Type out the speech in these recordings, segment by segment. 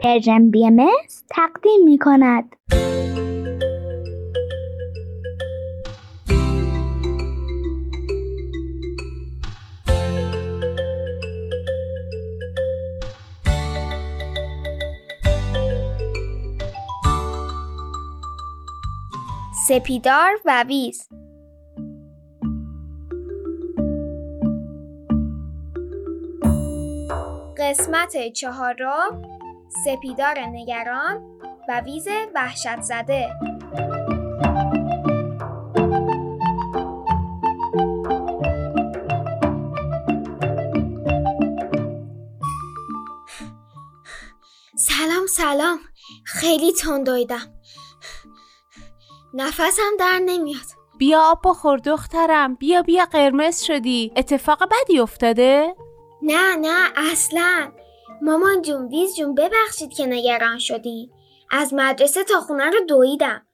پرژن بی تقدیم می کند. سپیدار و ویز قسمت چهارم سپیدار نگران و ویز وحشت زده سلام سلام. خیلی تندویدم نفسم در نمیاد. بیا آب بخور دخترم. بیا بیا قرمز شدی. اتفاق بدی افتاده؟ نه نه اصلا. مامان جون ویز جون ببخشید که نگران شدی. از مدرسه تا خونه رو دویدم.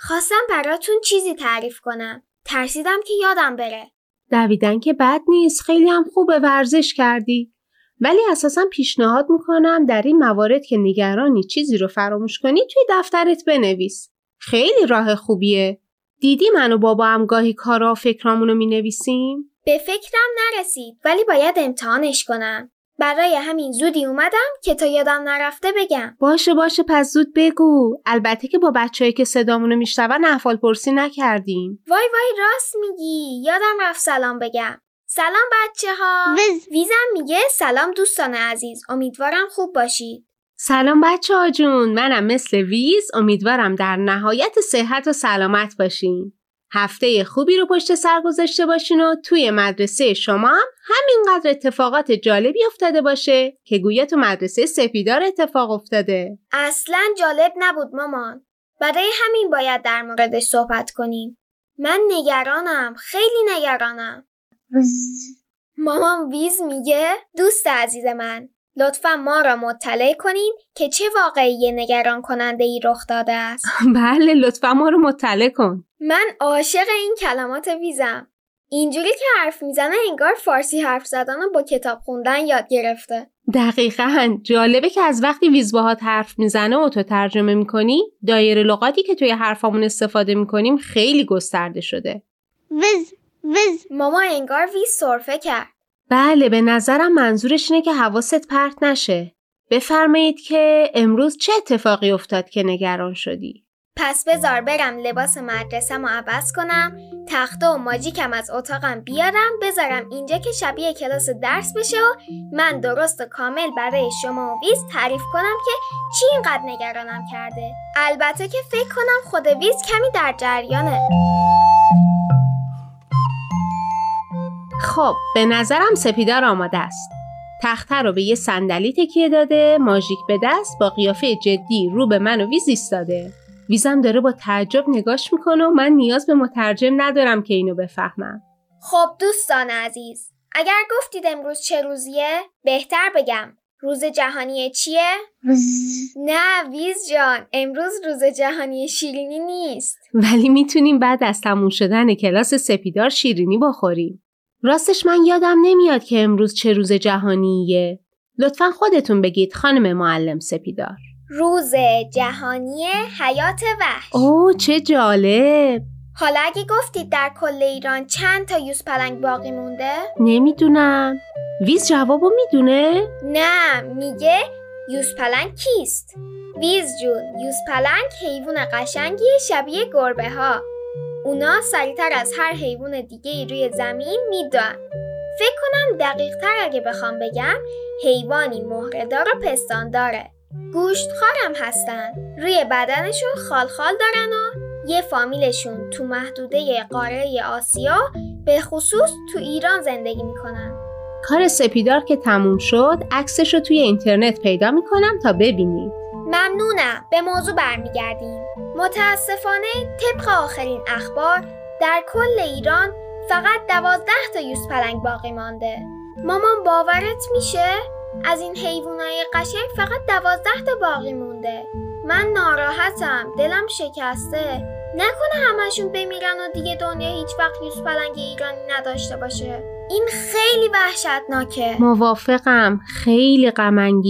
خواستم براتون چیزی تعریف کنم. ترسیدم که یادم بره. دویدن که بد نیست خیلی هم خوبه ورزش کردی. ولی اساسا پیشنهاد می‌کنم در این موارد که نگرانی چیزی رو فراموش کنی توی دفترت بنویس. خیلی راه خوبیه. دیدی من و بابا هم گاهی کارا و فکرامونو رو می نویسیم؟ به فکرم نرسید ولی باید امتحانش کنم. برای همین زودی اومدم که تا یادم نرفته بگم. باشه باشه پس زود بگو. البته که با بچههایی که صدامونو میشنون احوال پرسی نکردیم وای وای راست میگی. یادم رفت سلام بگم. سلام بچه ها ویز. ویزم میگه سلام دوستان عزیز. امیدوارم خوب باشید. سلام بچه ها جون. منم مثل ویز امیدوارم در نهایت صحت و سلامت باشین. هفته خوبی رو پشت سر گذاشته باشین و توی مدرسه شما هم همینقدر اتفاقات جالبی افتاده باشه که گویا تو مدرسه سپیدار اتفاق افتاده. اصلا جالب نبود مامان. برای همین باید در موردش صحبت کنیم. من نگرانم خیلی نگرانم. مامان ویز میگه دوست عزیز من. لطفا ما را مطلع کنین که چه واقعی نگران کننده ای رخ داده است. بله لطفا ما رو مطلع کن. من عاشق این کلمات ویزم. اینجوری که حرف می‌زنه انگار فارسی حرف زدن و با کتاب خوندن یاد گرفته. دقیقا جالبه که از وقتی ویز باهات حرف می‌زنه و تو ترجمه می‌کنی دایره لغاتی که توی حرفامون استفاده می‌کنیم خیلی گسترده شده. ویز ویز ماما انگار ویز سرفه کرد. بله به نظرم منظورش اینه که حواست پرت نشه. بفرمایید که امروز چه اتفاقی افتاد که نگران شدی؟ پس بذار برم لباس مدرسه ما عوض کنم تخته و ماجیکم از اتاقم بیارم بذارم اینجا که شبیه کلاس درس بشه و من درست و کامل برای شما و ویز تعریف کنم که چی اینقدر نگرانم کرده البته که فکر کنم خود ویز کمی در جریانه خب به نظرم سپیدار آماده است. تخته رو به یه صندلی تکیه داده ماژیک به دست با قیافه جدی رو به من و ویز ایستاده ویزم داره با تعجب نگاش می‌کنه و من نیاز به مترجم ندارم که اینو بفهمم. خب دوستان عزیز اگر گفتید امروز چه روزیه؟ بهتر بگم. روز جهانی چیه؟ نه ویز جان امروز روز جهانی شیرینی نیست. ولی می‌تونیم بعد از تموم شدن کلاس سپیدار شیرینی بخوریم. راستش من یادم نمیاد که امروز چه روز جهانیه. لطفا خودتون بگید خانم معلم سپیدار. روز جهانی حیات وحش. اوه چه جالب. حالا اگه گفتید در کل ایران چند تا یوز پلنگ باقی مونده؟ نمی‌دونم. ویز جوابو می‌دونه؟ نه میگه یوز پلنگ کیست؟ ویز جون یوز پلنگ حیوان قشنگی شبیه گربه ها. اونا سریعتر از هر حیوان دیگه روی زمین میدون. فکر کنم دقیق تر اگه بخوام بگم حیوانی مهرهدار و پستان داره. گوشت خارم هستن. روی بدنشون خالخال دارن و یه فامیلشون تو محدوده قاره آسیا به خصوص تو ایران زندگی می‌کنن. کار سپیدار که تموم شد عکسش رو توی اینترنت پیدا می‌کنم تا ببینید. ممنونم. به موضوع برمیگردیم. متاسفانه طبق آخرین اخبار در کل ایران فقط دوازده تا یوز پلنگ باقی مانده. مامان باورت میشه؟ از این حیوانای قشنگ فقط دوازده تا باقی مونده. من ناراحتم. دلم شکسته. نکنه همشون بمیرن و دیگه دنیا هیچ وقت یوز پلنگ ایرانی نداشته باشه. این خیلی وحشتناکه موافقم خیلی غم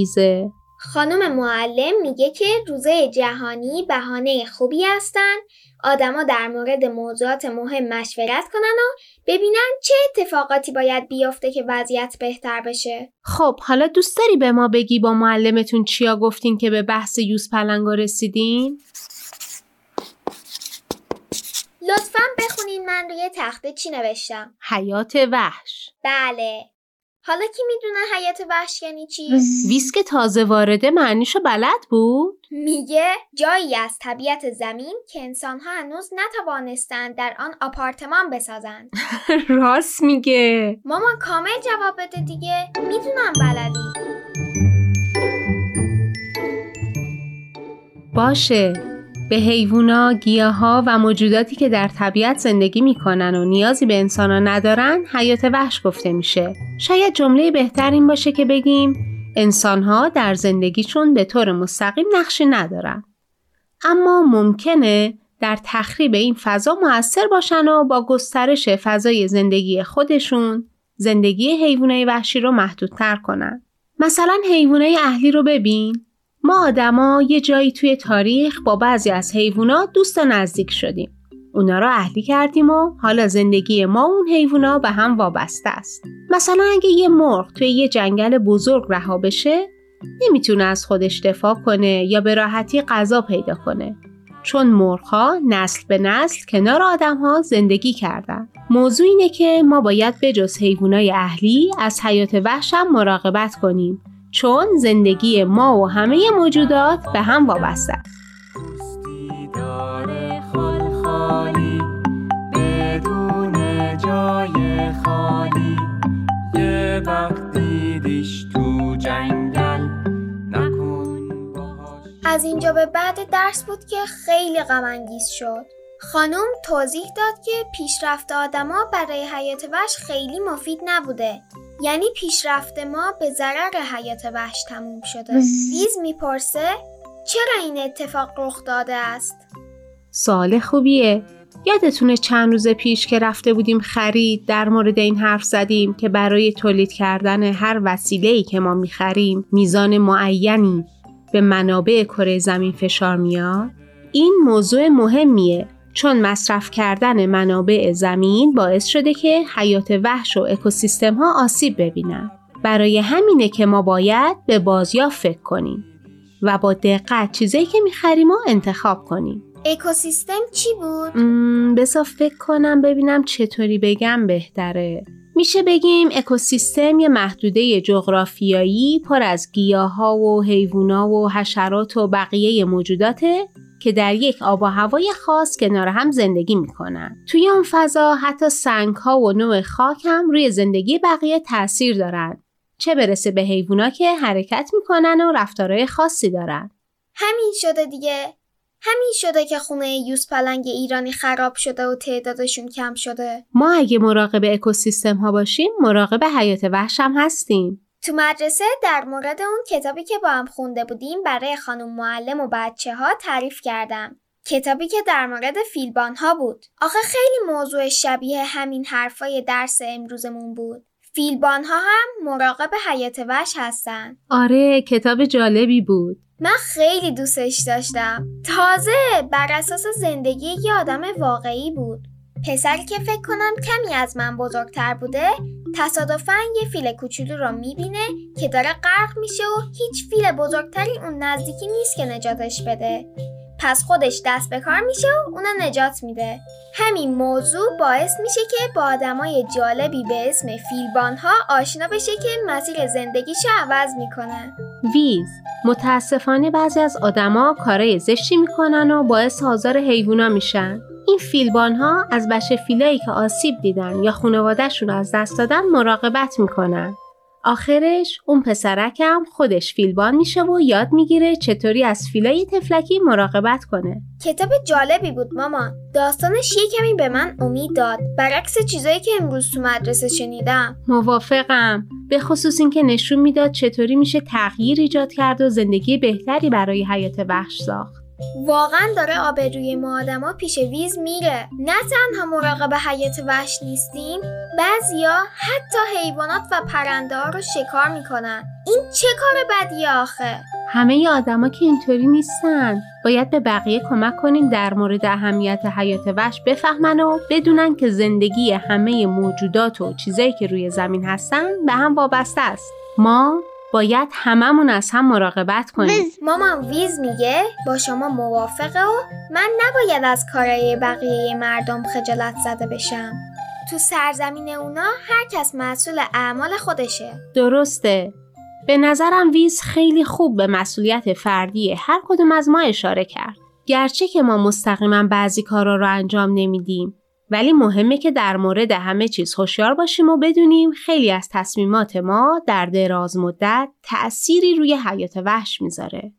خانم معلم میگه که روزه جهانی بهانه خوبی هستن آدما در مورد موضوعات مهم مشورت کنن و ببینن چه اتفاقاتی باید بیفته که وضعیت بهتر بشه. خب حالا دوست داری به ما بگی با معلمتون چیا گفتین که به بحث یوز پلنگا رسیدین؟ لطفا بخونین من روی تخته چی نوشتم. حیات وحش بله. حالا کی می‌دونه حیات وحش یعنی چی؟ ویسک تازه وارده معنیشو بلد بود؟ میگه جایی از طبیعت زمین که انسانها هنوز نتوانستند در آن آپارتمان بسازند. راست میگه مامان کامل جواب بده دیگه. می‌دونم بلدی. باشه به حیوونا، گیاها و موجوداتی که در طبیعت زندگی می‌کنن و نیازی به انسانا ندارن حیات وحش گفته میشه. شاید جمله بهتر این باشه که بگیم انسانها در زندگیشون به طور مستقیم نقشی ندارن. اما ممکنه در تخریب این فضا موثر باشن و با گسترش فضای زندگی خودشون زندگی حیوانات وحشی رو محدودتر کنن. مثلا حیوانات اهلی رو ببین ما آدما یه جایی توی تاریخ با بعضی از حیوونا دوست و نزدیک شدیم. اونا رو اهلی کردیم و حالا زندگی ما اون حیوونا به هم وابسته است. مثلا اگه یه مرغ توی یه جنگل بزرگ رها بشه نمی‌تونه از خودش دفاع کنه یا به راحتی غذا پیدا کنه. چون مرغها نسل به نسل کنار آدمها زندگی کردن. موضوع اینه که ما باید بجز حیوانای اهلی از حیات وحش هم مراقبت کنیم چون زندگی ما و همه موجودات به هم وابسته است. دوستی داره خالخالی بدون جای خالی یه وقت دیدیش تو جنگل نکن باهاش از اینجا به بعد درس بود که خیلی غم شد. خانم توضیح داد که پیشرفت آدما برای حیات وحش خیلی مفید نبوده. یعنی پیشرفت ما به ضرر حیات وحش تموم شده. ویز می‌پرسه چرا این اتفاق رخ داده است؟ سوال خوبیه. یادتونه چند روز پیش که رفته بودیم خرید در مورد این حرف زدیم که برای تولید کردن هر وسیله‌ای که ما می‌خریم میزان معینی به منابع کره زمین فشار میاد؟ این موضوع مهمیه چون مصرف کردن منابع زمین باعث شده که حیات وحش و اکوسیستم ها آسیب ببینن. برای همینه که ما باید به بازیافت فکر کنیم و با دقت چیزایی که می‌خریم و انتخاب کنیم. اکوسیستم چی بود؟ بسا فکر کنم ببینم چطوری بگم بهتره. میشه بگیم اکوسیستم یه محدوده جغرافیایی پر از گیاها و حیوونا و حشرات و بقیه موجوداته که در یک آب و هوای خاص کنار هم زندگی می‌کنن. توی اون فضا حتی سنگ ها و نوع خاک هم روی زندگی بقیه تاثیر دارن. چه برسه به حیوونا که حرکت می‌کنن و رفتارهای خاصی دارن. همین شده دیگه. همین شده که خونه یوز پلنگ ایرانی خراب شده و تعدادشون کم شده. ما اگه مراقب اکوسیستم ها باشیم مراقب حیات وحش هم هستیم. تو مدرسه در مورد اون کتابی که با هم خونده بودیم برای خانم معلم و بچه ها تعریف کردم. کتابی که در مورد فیلبان ها بود. آخه خیلی موضوع شبیه همین حرفای درس امروزمون بود. فیلبان ها هم مراقب حیات وحش هستن. آره کتاب جالبی بود. من خیلی دوستش داشتم. تازه بر اساس زندگی یه آدم واقعی بود. پسری که فکر کنم کمی از من بزرگتر بوده تصادفاً یه فیل کوچولو رو می‌بینه که داره غرق میشه و هیچ فیل بزرگتری اون نزدیکی نیست که نجاتش بده. پس خودش دست به کار میشه و اونو نجات میده. همین موضوع باعث میشه که با آدمای جالبی به اسم فیلبان ها آشنا بشه که مسیر زندگیشو عوض می‌کنه. ویز متاسفانه بعضی از آدما کارای زشتی می‌کنن و باعث آزار حیوونا میشن. این فیلبان ها از بچه فیلایی که آسیب دیدن یا خانوادهشون رو از دست دادن مراقبت می‌کنن. آخرش اون پسرکم خودش فیلبان میشه و یاد می‌گیره چطوری از فیلای تفلکی مراقبت کنه. کتاب جالبی بود مامان. داستانش یه کمی به من امید داد. برعکس چیزایی که امروز تو مدرسه شنیدم. موافقم. به خصوص اینکه نشون می‌داد چطوری میشه تغییر ایجاد کرد و زندگی بهتری برای حیات وحش ساخت. واقعا داره آبروی ما آدما پیش ویز میره. نه تنها مراقب حیات وحش نیستیم بعضیا حتی حیوانات و پرنده رو شکار می‌کنن. این چه کار بدیه آخه؟ همه آدما که اینطوری نیستن. باید به بقیه کمک کنیم در مورد اهمیت حیات وحش بفهمن و بدونن که زندگی همه موجودات و چیزایی که روی زمین هستن به هم وابسته است. ما باید هممون از هم مراقبت کنیم. مامان ویز میگه با شما موافقه و من نباید از کارهای بقیه مردم خجالت زده بشم. تو سرزمین اونا هر کس مسئول اعمال خودشه. درسته. به نظرم ویز خیلی خوب به مسئولیت فردی هر کدوم از ما اشاره کرد. گرچه که ما مستقیما بعضی کارا رو انجام نمیدیم. ولی مهمه که در مورد همه چیز هوشیار باشیم و بدونیم خیلی از تصمیمات ما در دراز مدت تأثیری روی حیات وحش می‌ذاره.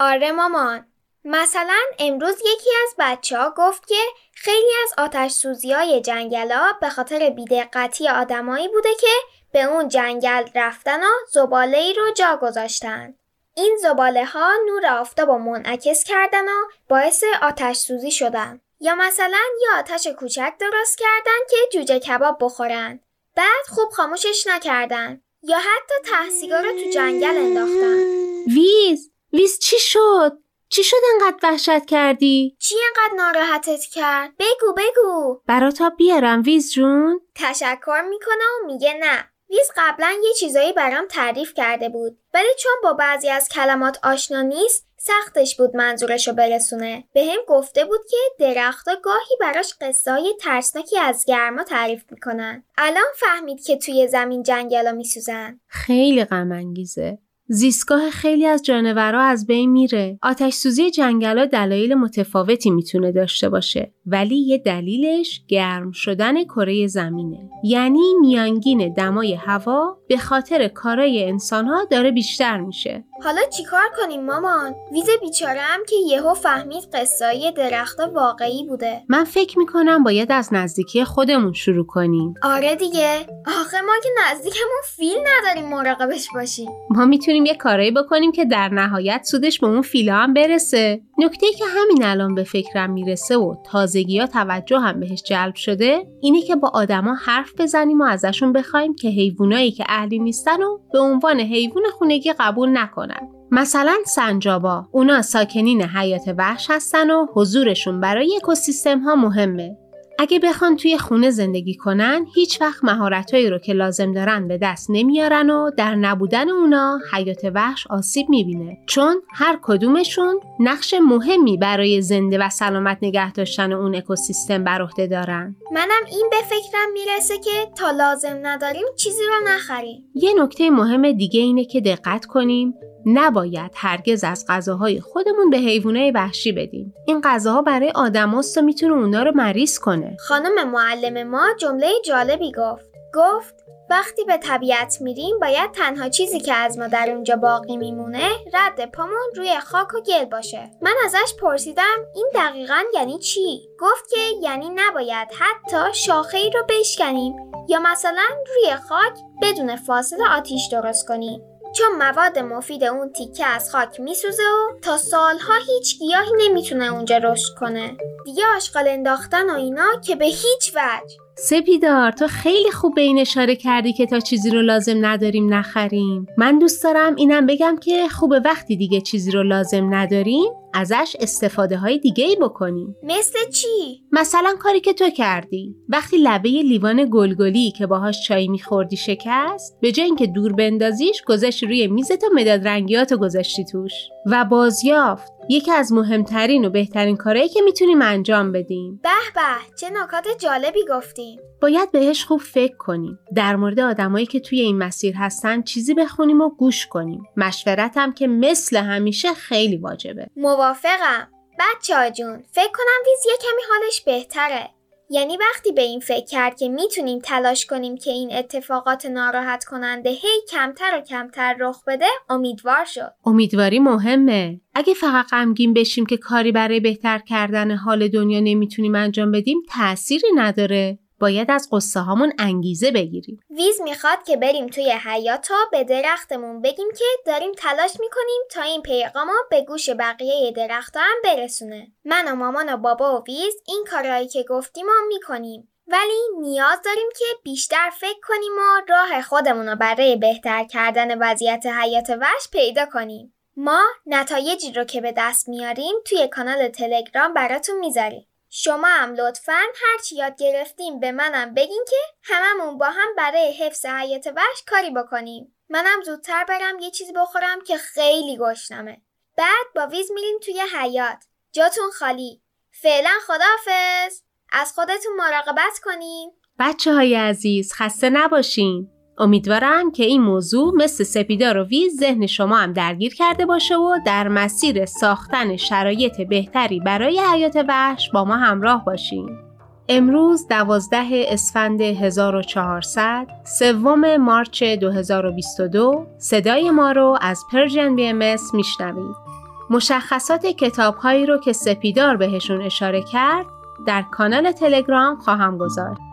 آره مامان مثلا امروز یکی از بچه ها گفت که خیلی از آتش سوزی های جنگلا به خاطر بیدقتی آدمایی بوده که به اون جنگل رفتن و زباله ای رو جا گذاشتن. این زباله ها نور آفتاب رو منعکس کردن و باعث آتش سوزی شدن. یا مثلا یه آتش کوچک درست کردن که جوجه کباب بخورن. بعد خوب خاموشش نکردن. یا حتی تحصیگا رو تو جنگل انداختن. ویز ویز چی شد؟ چی شد انقدر وحشت کردی؟ چی انقدر ناراحتت کرد؟ بگو بگو براتا بیارم ویز جون؟ تشکر می‌کنه و میگه نه ویز قبلا یه چیزایی برام تعریف کرده بود ولی چون با بعضی از کلمات آشنا نیست سختش بود منظورشو برسونه به هم گفته بود که درختها گاهی براش قصه های ترسناکی از گرما تعریف می‌کنن الان فهمید که توی زمین جنگلا میسوزن خیلی غم انگیزه. زیستگاه خیلی از جانورها از بین میره. آتش سوزی جنگلا دلایل متفاوتی می‌تونه داشته باشه ولی یه دلیلش گرم شدن کره زمینه. یعنی میانگین دمای هوا به خاطر کارای انسانها داره بیشتر میشه. حالا چیکار کنیم مامان ویز بیچاره هم که یهو فهمید قصه درختها واقعی بوده من فکر می‌کنم باید از نزدیکی خودمون شروع کنیم. آره دیگه آخه ما که نزدیکمون فیل نداریم مراقبش باشیم ما می‌تونیم یه کارایی بکنیم که در نهایت سودش به اون فیلا هم برسه. نکته که همین الان به فکرم می‌رسه و تازگی ها توجه هم بهش جلب شده اینه که با آدما حرف بزنیم و ازشون بخوایم که حیوانایی که اهلی نیستن و به عنوان حیوان خونگی قبول نکنن. مثلا سنجابا اونا ساکنین حیات وحش هستن و حضورشون برای اکوسیستم ها مهمه. اگه بخوان توی خونه زندگی کنن هیچ وقت مهارتهایی رو که لازم دارن به دست نمیارن و در نبودن اونا حیات وحش آسیب می‌بینه. چون هر کدومشون نقش مهمی برای زنده و سلامت نگه داشتن اون اکوسیستم بر عهده دارن. منم این به فکرم می‌رسه که تا لازم نداریم چیزی رو نخریم. یه نکته مهم دیگه اینه که دقت کنیم نباید هرگز از غذاهای خودمون به حیوانات وحشی بدیم. این غذاها برای آدماست و می‌تونه اونا رو مریض کنه. خانم معلم ما جمله جالبی گفت گفت وقتی به طبیعت میریم باید تنها چیزی که از ما در اونجا باقی میمونه رد پامون روی خاک و گل باشه من ازش پرسیدم این دقیقا یعنی چی گفت که یعنی نباید حتی شاخه ای رو بشکنیم یا مثلا روی خاک بدون فاصله آتیش درست کنیم چون مواد مفید اون تیکه از خاک میسوزه و تا سالها هیچ گیاهی نمی‌تونه اونجا رشد کنه دیگه آشغال انداختن و اینا که به هیچ وجه سپیدار تو خیلی خوب به این اشاره کردی که تا چیزی رو لازم نداریم نخریم. من دوست دارم اینم بگم که خوبه وقتی دیگه چیزی رو لازم نداریم ازش استفاده های دیگه ای بکنیم. مثل چی؟ مثلا کاری که تو کردی. وقتی لبه لیوان گلگلی که باهاش چای میخوردی شکست به جای اینکه دور بندازیش گذاشتی روی میزت و مداد رنگیاتو گذاشتی توش. و بازیافت. یکی از مهمترین و بهترین کارهایی که می‌تونیم انجام بدیم. به به چه نکات جالبی گفتیم. باید بهش خوب فکر کنیم. در مورد آدمایی که توی این مسیر هستن چیزی بخونیم و گوش کنیم. مشورتم که مثل همیشه خیلی واجبه. موافقم. بچه ها جون فکر کنم ویز یه کمی حالش بهتره. یعنی وقتی به این فکر کرد که می‌تونیم تلاش کنیم که این اتفاقات ناراحت کننده هی کمتر و کمتر رخ بده امیدوار شد. امیدواری مهمه. اگه فقط غمگین بشیم که کاری برای بهتر کردن حال دنیا نمی‌تونیم انجام بدیم تأثیری نداره. باید از قصه هامون انگیزه بگیریم. ویز می‌خواد که بریم توی حیاتا به درختمون بگیم که داریم تلاش می‌کنیم تا این پیغامو به گوش بقیه درختها هم برسونه. من و مامان و بابا و ویز این کارهایی که گفتیم و می‌کنیم. ولی نیاز داریم که بیشتر فکر کنیم و راه خودمون رو برای بهتر کردن وضعیت حیات وحش پیدا کنیم. ما نتایجی رو که به دست میاریم توی کانال تلگرام براتون می‌ذاریم. شما هم لطفا هرچی یاد گرفتیم به منم بگین که هممون با هم برای حفظ حیات وحش کاری بکنیم. منم زودتر برم یه چیزی بخورم که خیلی گشنمه. بعد با ویز میریم توی حیات. جاتون خالی. فعلا خداحافظ. از خودتون مراقبت کنین. بچه های عزیز خسته نباشین. امیدوارم که این موضوع مثل سپیدار و ویز ذهن شما هم درگیر کرده باشه و در مسیر ساختن شرایط بهتری برای حیات وحش با ما همراه باشین. امروز دوازده اسفند 1400 سوم March 2022 صدای ما رو از Persian BM میشنوید. مشخصات کتاب هایی رو که سپیدار بهشون اشاره کرد در کانال تلگرام خواهم گذاشت.